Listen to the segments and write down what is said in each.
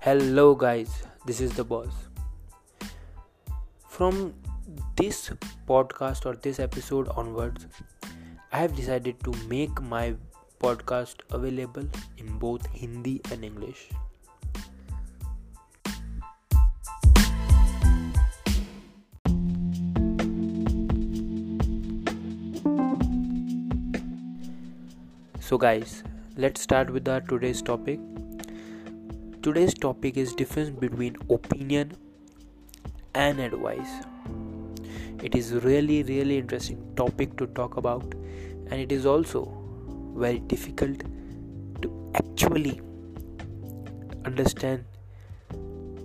Hello, guys, this is the boss. From this podcast or this episode onwards, I have decided to make my podcast available in both Hindi and English. So, guys, let's start with our today's topic Today's topic is difference between opinion and advice. It is really really interesting topic to talk about and it is also very difficult to actually understand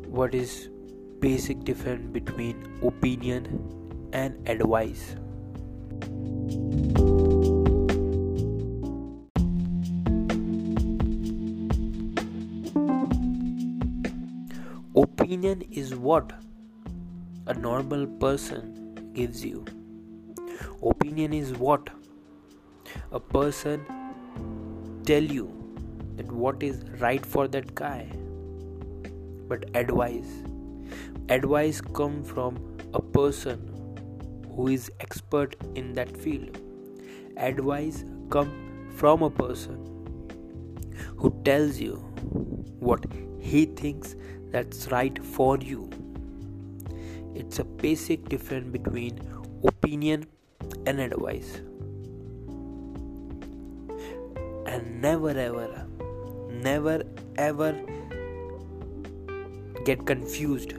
what is basic difference between opinion and advice. Opinion is what a normal person gives you. Opinion is what a person tell you that what is right for that guy. But advice advice come from a person who is expert in that field. Advice come from a person who tells you what he thinks that's right for you. It's a basic difference between opinion and advice. And never ever, never ever get confused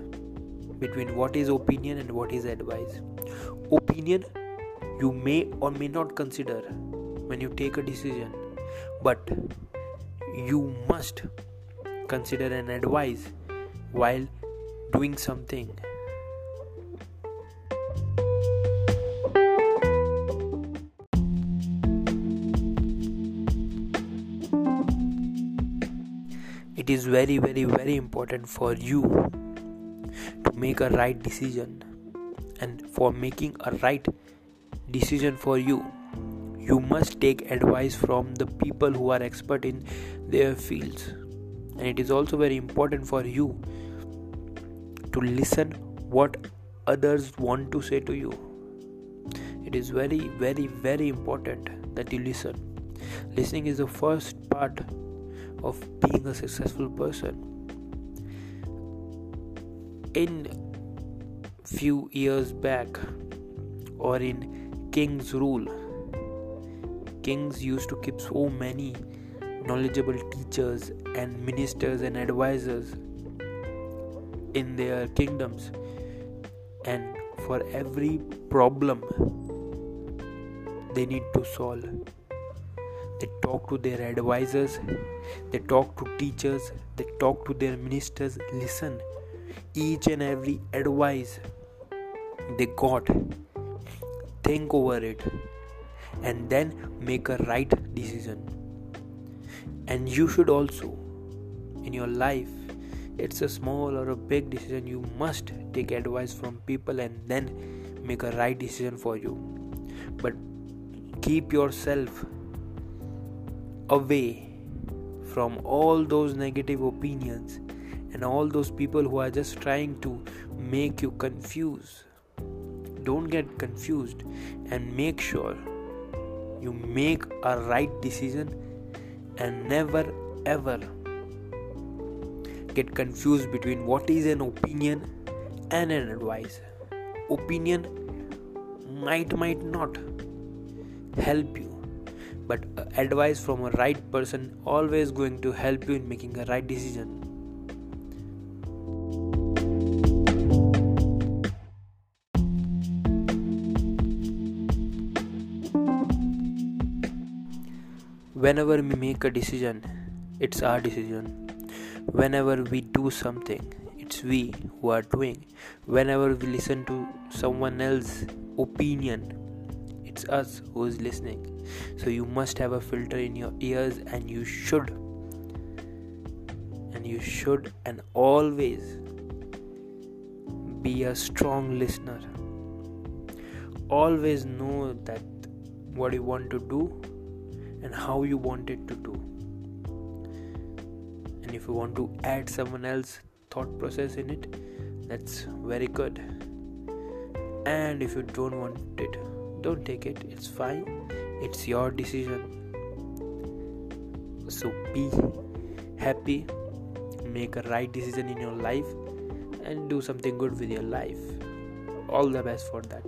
between what is opinion and what is advice. Opinion you may or may not consider when you take a decision, but you must consider an advice while doing something. It is very, very, very important for you to make a right decision, and for making a right decision for you, you must take advice from the people who are expert in their fields and it is also very important for you to listen what others want to say to you. It is very very very important that you listen. Listening is the first part of being a successful person. In few years back or in king's rule kings used to keep so many knowledgeable teachers and ministers and advisors in their kingdoms. And for every problem they need to solve they talk to their advisors they talk to teachers they talk to their ministers listen. Each and every advice they got think over it and then make a right decision and you should also. In your life it's a small or a big decision. You must take advice from people and then make a right decision for you. But keep yourself away from all those negative opinions and all those people who are just trying to make you confused. Don't get confused and make sure you make a right decision and never ever get confused between what is an opinion and an advice. Opinion might might not help you but advice from a right person always going to help you in making a right decision whenever we make a decision it's our decision. Whenever we do something it's we who are doing. Whenever we listen to someone else's opinion it's us who is listening. So you must have a filter in your ears and you should and you should and always be a strong listener. Always know that what you want to do and how you want it to do. And if you want to add someone else thought process in it that's very good. And if you don't want it don't take it. It's fine. It's your decision. So be happy. Make a right decision in your life and do something good with your life. All the best for that